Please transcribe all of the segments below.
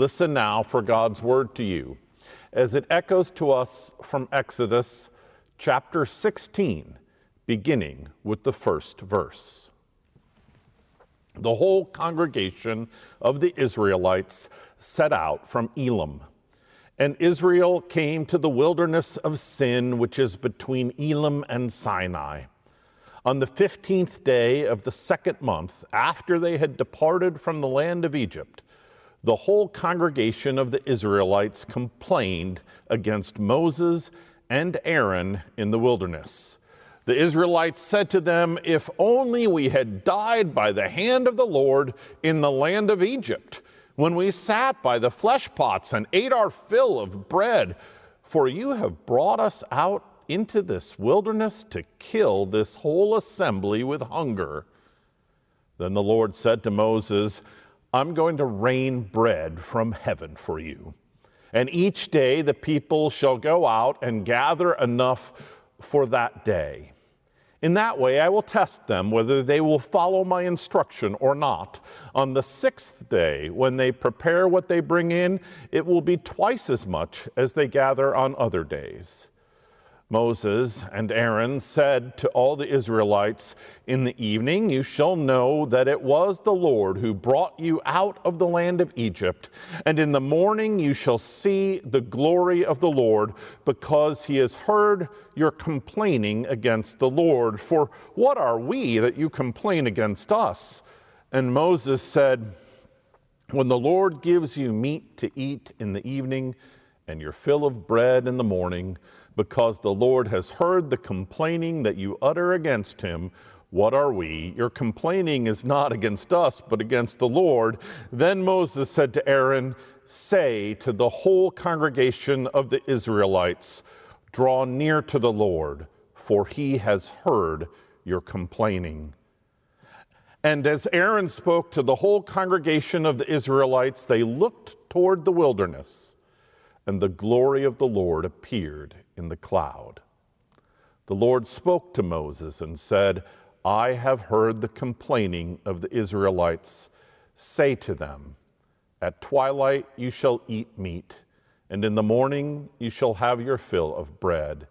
Listen now for God's word to you as it echoes to us from Exodus chapter 16, beginning with the first verse. The whole congregation of the Israelites set out from Elim. And Israel came to the wilderness of Sin, which is between Elim and Sinai. On the 15th day of the second month, after they had departed from the land of Egypt, the whole congregation of the Israelites complained against Moses and Aaron in the wilderness. The Israelites said to them, If only we had died by the hand of the Lord in the land of Egypt, when we sat by the flesh pots and ate our fill of bread, for you have brought us out into this wilderness to kill this whole assembly with hunger. Then the Lord said to Moses, I'm going to rain bread from heaven for you. And each day the people shall go out and gather enough for that day. In that way, I will test them whether they will follow my instruction or not. On the sixth day, when they prepare what they bring in, it will be twice as much as they gather on other days. Moses and Aaron said to all the Israelites, In the evening you shall know that it was the Lord who brought you out of the land of Egypt, and in the morning you shall see the glory of the Lord, because he has heard your complaining against the Lord. For what are we that you complain against us? And Moses said, When the Lord gives you meat to eat in the evening, and your fill of bread in the morning, because the Lord has heard the complaining that you utter against him. What are we? Your complaining is not against us, but against the Lord. Then Moses said to Aaron, Say to the whole congregation of the Israelites, Draw near to the Lord, for he has heard your complaining. And as Aaron spoke to the whole congregation of the Israelites, they looked toward the wilderness, and the glory of the Lord appeared in the cloud. The Lord spoke to Moses and said, I have heard the complaining of the Israelites. Say to them, At twilight you shall eat meat, and in the morning you shall have your fill of bread.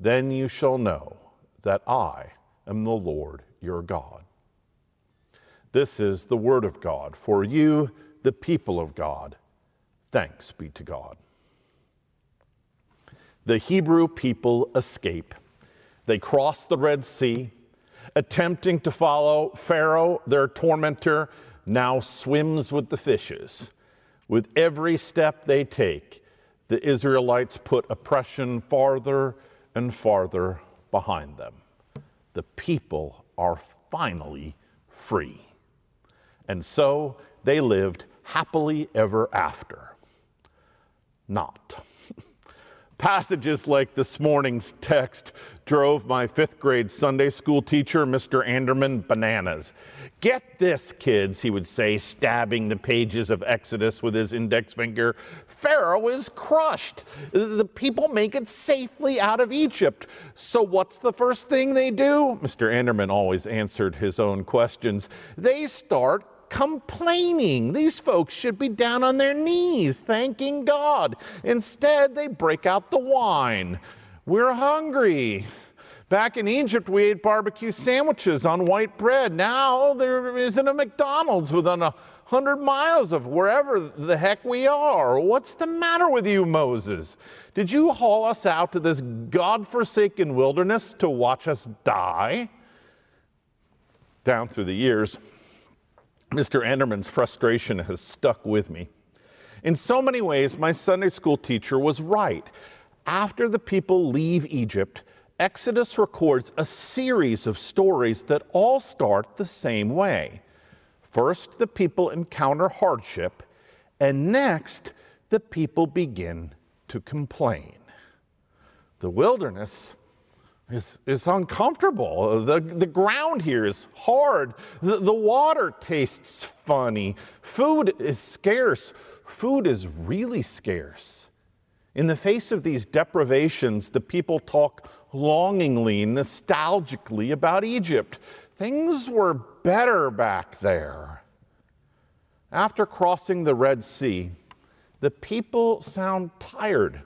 Then you shall know that I am the Lord your God. This is the word of God for you, the people of God. Thanks be to God the Hebrew people escape. They cross the Red Sea, attempting to follow Pharaoh, their tormentor, now swims with the fishes. With every step they take, the Israelites put oppression farther and farther behind them. The people are finally free. And so they lived happily ever after. Not. Passages like this morning's text drove my fifth grade Sunday school teacher, Mr. Anderman, bananas. Get this, kids, he would say, stabbing the pages of Exodus with his index finger. Pharaoh is crushed. The people make it safely out of Egypt. So, what's the first thing they do? Mr. Anderman always answered his own questions. They start complaining. These folks should be down on their knees thanking God. Instead, they break out the wine. We're hungry. Back in Egypt, we ate barbecue sandwiches on white bread. Now there isn't a McDonald's within a hundred miles of wherever the heck we are. What's the matter with you, Moses? Did you haul us out to this God-forsaken wilderness to watch us die? Down through the years, Mr. Anderman's frustration has stuck with me. In so many ways, my Sunday school teacher was right. After the people leave Egypt, Exodus records a series of stories that all start the same way. First, the people encounter hardship, and next, the people begin to complain. The wilderness is uncomfortable. The, the ground here is hard. The, the water tastes funny. Food is scarce. Food is really scarce. In the face of these deprivations, the people talk longingly, nostalgically about Egypt. Things were better back there. After crossing the Red Sea, the people sound tired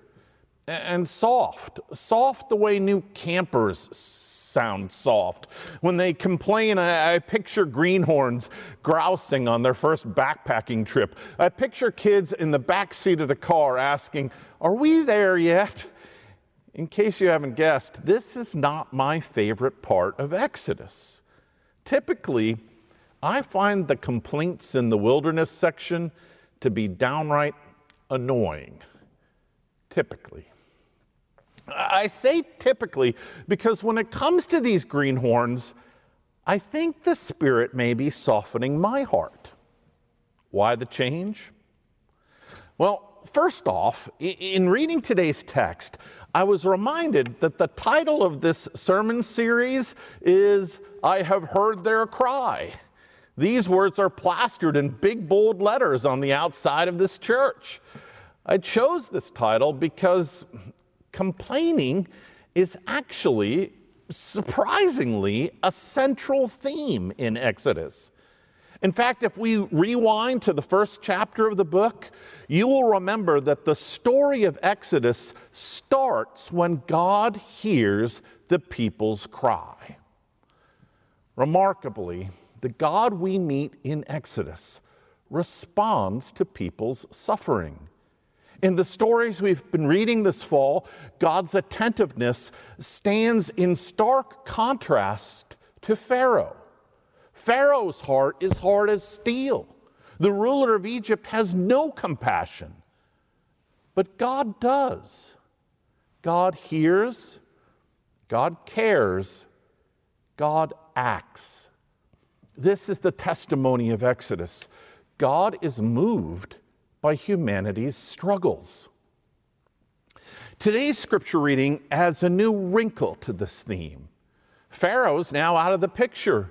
and soft, soft the way new campers sound soft. When they complain, I, I, picture greenhorns grousing on their first backpacking trip. I picture kids in the back seat of the car asking, Are we there yet? In case you haven't guessed, this is not my favorite part of Exodus. Typically, I find the complaints in the wilderness section to be downright annoying. Typically. I say typically because when it comes to these greenhorns, I think the Spirit may be softening my heart. Why the change? Well, first off, in reading today's text, I was reminded that the title of this sermon series is I Have Heard Their Cry. These words are plastered in big, bold letters on the outside of this church. I chose this title because complaining is actually, surprisingly, a central theme in Exodus. In fact, if we rewind to the first chapter of the book, you will remember that the story of Exodus starts when God hears the people's cry. Remarkably, the God we meet in Exodus responds to people's suffering. In the stories we've been reading this fall, God's attentiveness stands in stark contrast to Pharaoh. Pharaoh's heart is hard as steel. The ruler of Egypt has no compassion. But God does. God hears, God cares, God acts. This is the testimony of Exodus. God is moved by humanity's struggles. Today's scripture reading adds a new wrinkle to this theme. Pharaoh's now out of the picture.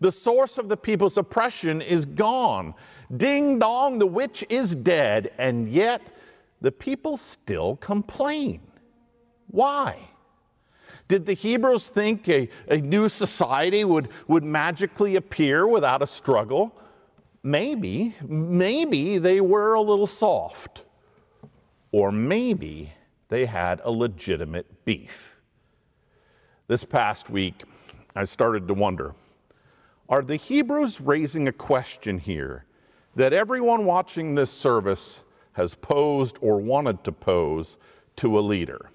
The source of the people's oppression is gone. Ding dong, the witch is dead, and yet the people still complain. Why? Did the Hebrews think a, a new society would, would magically appear without a struggle? Maybe, maybe they were a little soft. Or maybe they had a legitimate beef. This past week, I started to wonder are the Hebrews raising a question here that everyone watching this service has posed or wanted to pose to a leader?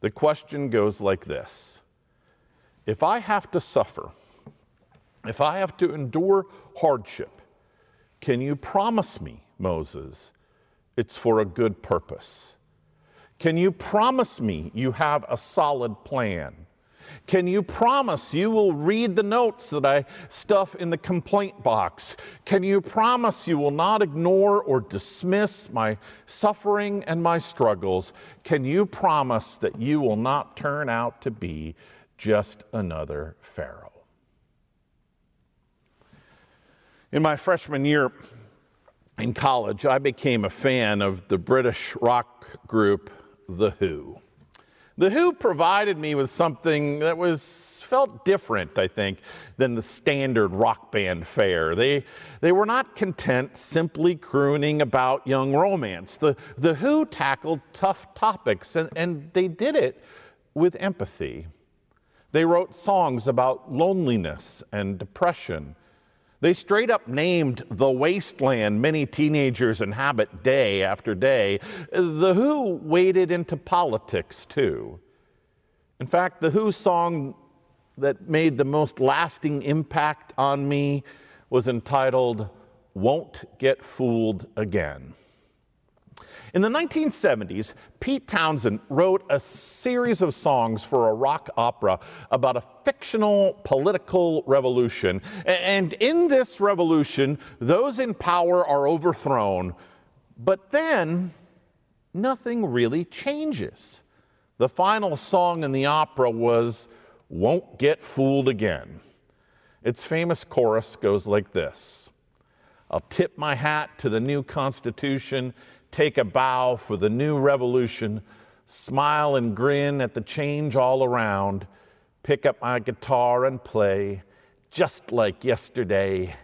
The question goes like this If I have to suffer, if I have to endure hardship, can you promise me, Moses, it's for a good purpose? Can you promise me you have a solid plan? Can you promise you will read the notes that I stuff in the complaint box? Can you promise you will not ignore or dismiss my suffering and my struggles? Can you promise that you will not turn out to be just another Pharaoh? In my freshman year in college, I became a fan of the British rock group The Who. The Who provided me with something that was felt different, I think, than the standard rock band fare. They, they were not content simply crooning about young romance. The, the Who tackled tough topics, and, and they did it with empathy. They wrote songs about loneliness and depression they straight up named the wasteland many teenagers inhabit day after day. The Who waded into politics too. In fact, the Who song that made the most lasting impact on me was entitled Won't Get Fooled Again. In the 1970s, Pete Townshend wrote a series of songs for a rock opera about a fictional political revolution. And in this revolution, those in power are overthrown. But then, nothing really changes. The final song in the opera was Won't Get Fooled Again. Its famous chorus goes like this I'll tip my hat to the new Constitution take a bow for the new revolution, smile and grin at the change all around, pick up my guitar and play just like yesterday.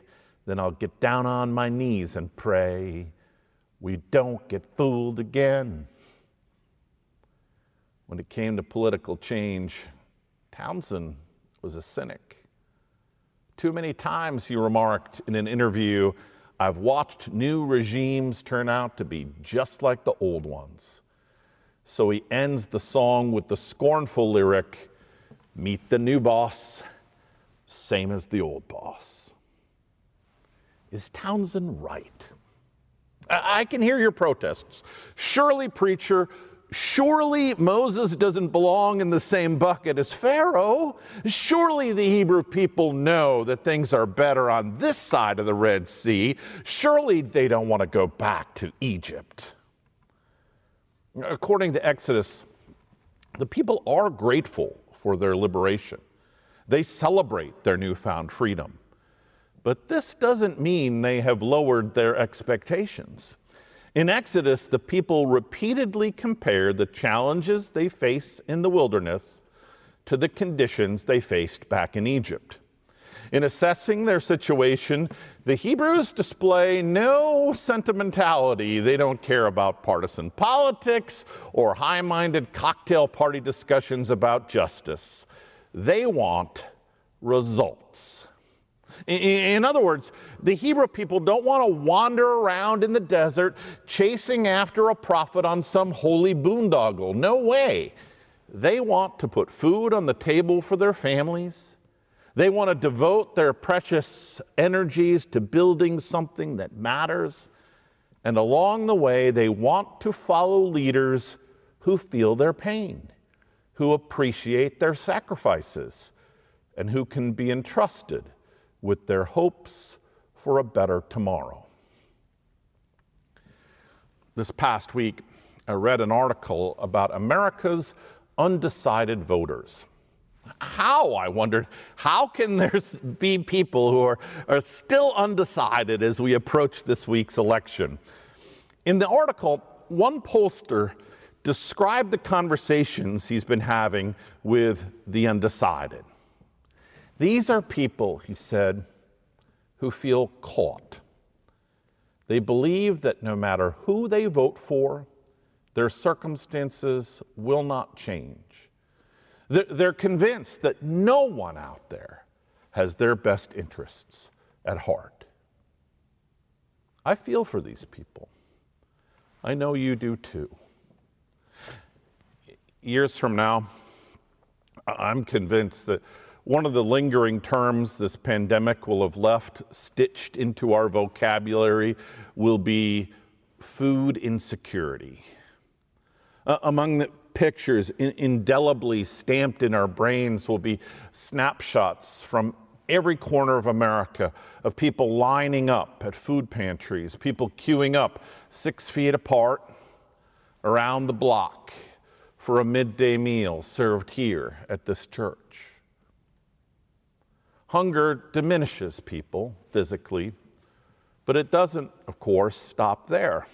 Then I'll get down on my knees and pray we don't get fooled again. When it came to political change, Townshend was a cynic. Too many times, he remarked in an interview, I've watched new regimes turn out to be just like the old ones. So he ends the song with the scornful lyric Meet the new boss, same as the old boss. Is Townshend right? I can hear your protests. Surely, preacher, Surely Moses doesn't belong in the same bucket as Pharaoh. Surely the Hebrew people know that things are better on this side of the Red Sea. Surely they don't want to go back to Egypt. According to Exodus, the people are grateful for their liberation. They celebrate their newfound freedom. But this doesn't mean they have lowered their expectations. In Exodus, the people repeatedly compare the challenges they face in the wilderness to the conditions they faced back in Egypt. In assessing their situation, the Hebrews display no sentimentality. They don't care about partisan politics or high minded cocktail party discussions about justice. They want results. In other words, the Hebrew people don't want to wander around in the desert chasing after a prophet on some holy boondoggle. No way. They want to put food on the table for their families. They want to devote their precious energies to building something that matters. And along the way, they want to follow leaders who feel their pain, who appreciate their sacrifices, and who can be entrusted with their hopes for a better tomorrow. This past week, I read an article about America's undecided voters. How, I wondered, how can there be people who are, are still undecided as we approach this week's election? In the article, one pollster described the conversations he's been having with the undecided. These are people, he said, who feel caught. They believe that no matter who they vote for, their circumstances will not change. They're convinced that no one out there has their best interests at heart. I feel for these people. I know you do too. Years from now, I'm convinced that one of the lingering terms this pandemic will have left stitched into our vocabulary will be food insecurity. Uh, among the pictures in, indelibly stamped in our brains will be snapshots from every corner of America of people lining up at food pantries, people queuing up six feet apart around the block for a midday meal served here at this church. Hunger diminishes people physically, but it doesn't, of course, stop there.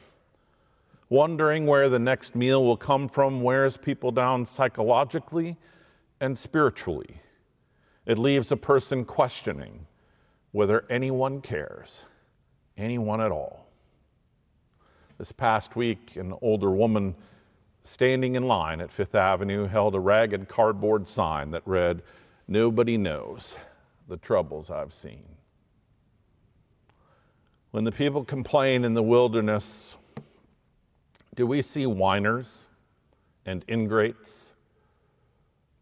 Wondering where the next meal will come from wears people down psychologically and spiritually. It leaves a person questioning whether anyone cares, anyone at all. This past week, an older woman standing in line at Fifth Avenue held a ragged cardboard sign that read, Nobody knows the troubles I've seen. When the people complain in the wilderness, do we see whiners and ingrates?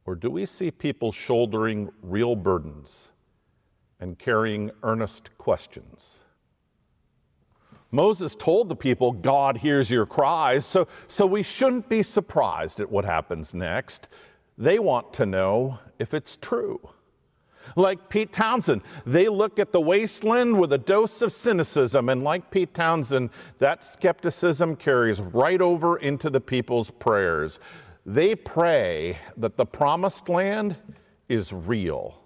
Or do we see people shouldering real burdens and carrying earnest questions? Moses told the people, God hears your cries, so, so we shouldn't be surprised at what happens next. They want to know if it's true. Like Pete Townshend, they look at the wasteland with a dose of cynicism, and like Pete Townshend, that skepticism carries right over into the people's prayers. They pray that the promised land is real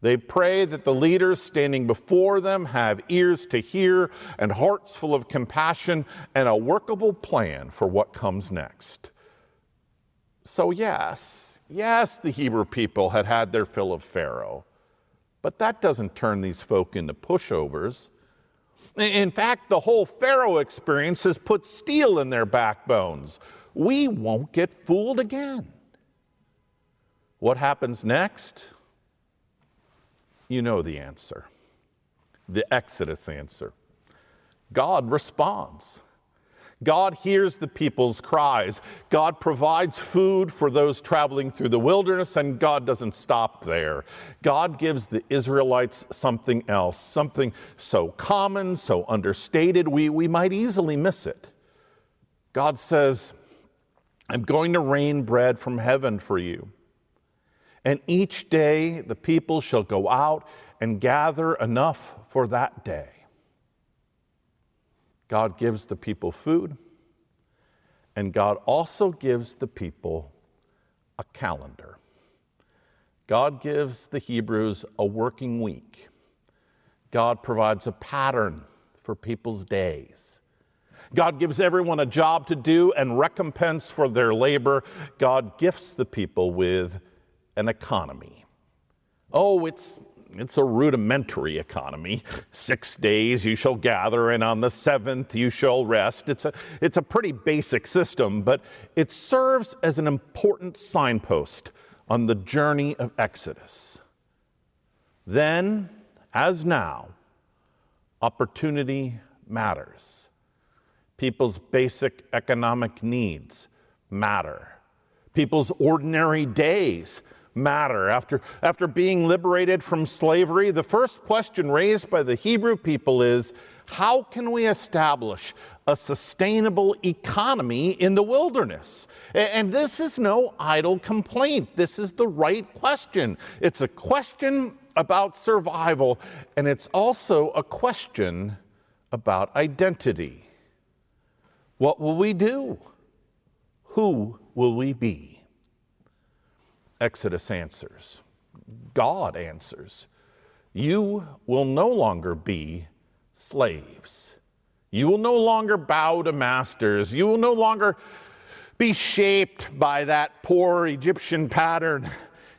they pray that the leaders standing before them have ears to hear and hearts full of compassion and a workable plan for what comes next. So, yes, yes, the Hebrew people had had their fill of Pharaoh, but that doesn't turn these folk into pushovers. In fact, the whole Pharaoh experience has put steel in their backbones. We won't get fooled again. What happens next? You know the answer the Exodus answer. God responds. God hears the people's cries. God provides food for those traveling through the wilderness, and God doesn't stop there. God gives the Israelites something else, something so common, so understated, we, we might easily miss it. God says, I'm going to rain bread from heaven for you. And each day the people shall go out and gather enough for that day. God gives the people food, and God also gives the people a calendar. God gives the Hebrews a working week. God provides a pattern for people's days. God gives everyone a job to do and recompense for their labor. God gifts the people with an economy. Oh, it's, it's a rudimentary economy. Six days you shall gather, and on the seventh you shall rest. It's a, it's a pretty basic system, but it serves as an important signpost on the journey of Exodus. Then, as now, opportunity matters. People's basic economic needs matter. People's ordinary days matter. After, after being liberated from slavery, the first question raised by the Hebrew people is how can we establish a sustainable economy in the wilderness? And this is no idle complaint. This is the right question. It's a question about survival, and it's also a question about identity. What will we do? Who will we be? Exodus answers. God answers. You will no longer be slaves. You will no longer bow to masters. You will no longer be shaped by that poor Egyptian pattern.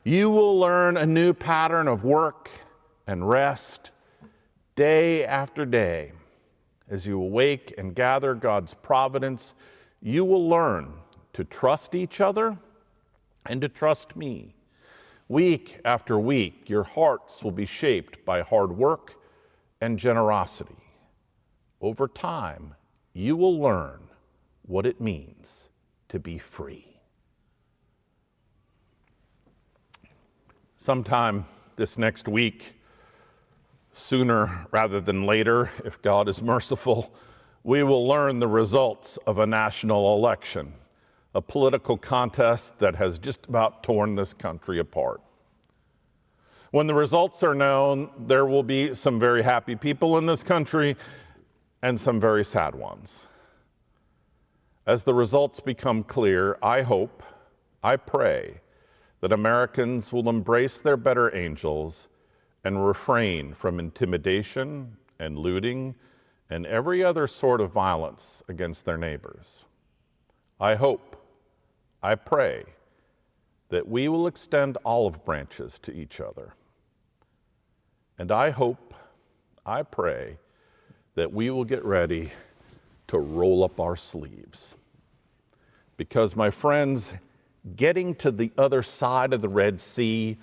You will learn a new pattern of work and rest day after day. As you awake and gather God's providence, you will learn to trust each other and to trust me. Week after week, your hearts will be shaped by hard work and generosity. Over time, you will learn what it means to be free. Sometime this next week, sooner rather than later, if God is merciful, we will learn the results of a national election a political contest that has just about torn this country apart. When the results are known, there will be some very happy people in this country and some very sad ones. As the results become clear, I hope, I pray, that Americans will embrace their better angels and refrain from intimidation and looting and every other sort of violence against their neighbors. I hope I pray that we will extend olive branches to each other. And I hope, I pray, that we will get ready to roll up our sleeves. Because, my friends, getting to the other side of the Red Sea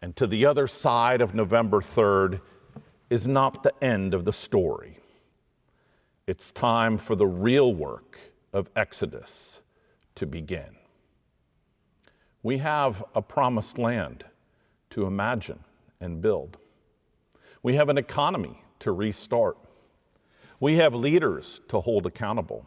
and to the other side of November 3rd is not the end of the story. It's time for the real work of Exodus to begin. We have a promised land to imagine and build. We have an economy to restart. We have leaders to hold accountable.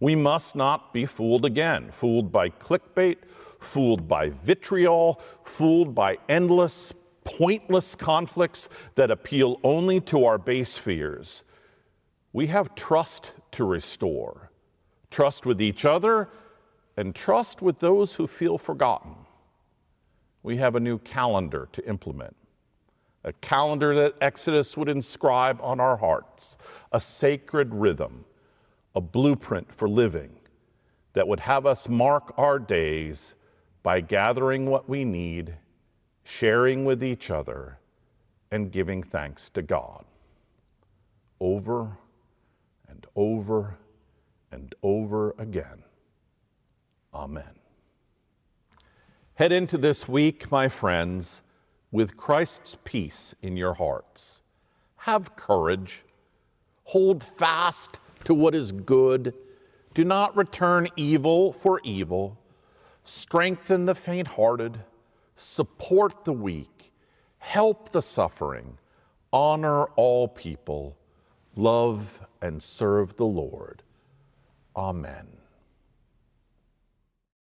We must not be fooled again, fooled by clickbait, fooled by vitriol, fooled by endless, pointless conflicts that appeal only to our base fears. We have trust to restore trust with each other and trust with those who feel forgotten. We have a new calendar to implement a calendar that Exodus would inscribe on our hearts, a sacred rhythm, a blueprint for living that would have us mark our days by gathering what we need, sharing with each other, and giving thanks to God. Over and over and over again. Amen. Head into this week, my friends with Christ's peace in your hearts. Have courage. Hold fast to what is good. Do not return evil for evil. Strengthen the faint hearted. Support the weak. Help the suffering. Honor all people. Love and serve the Lord. Amen.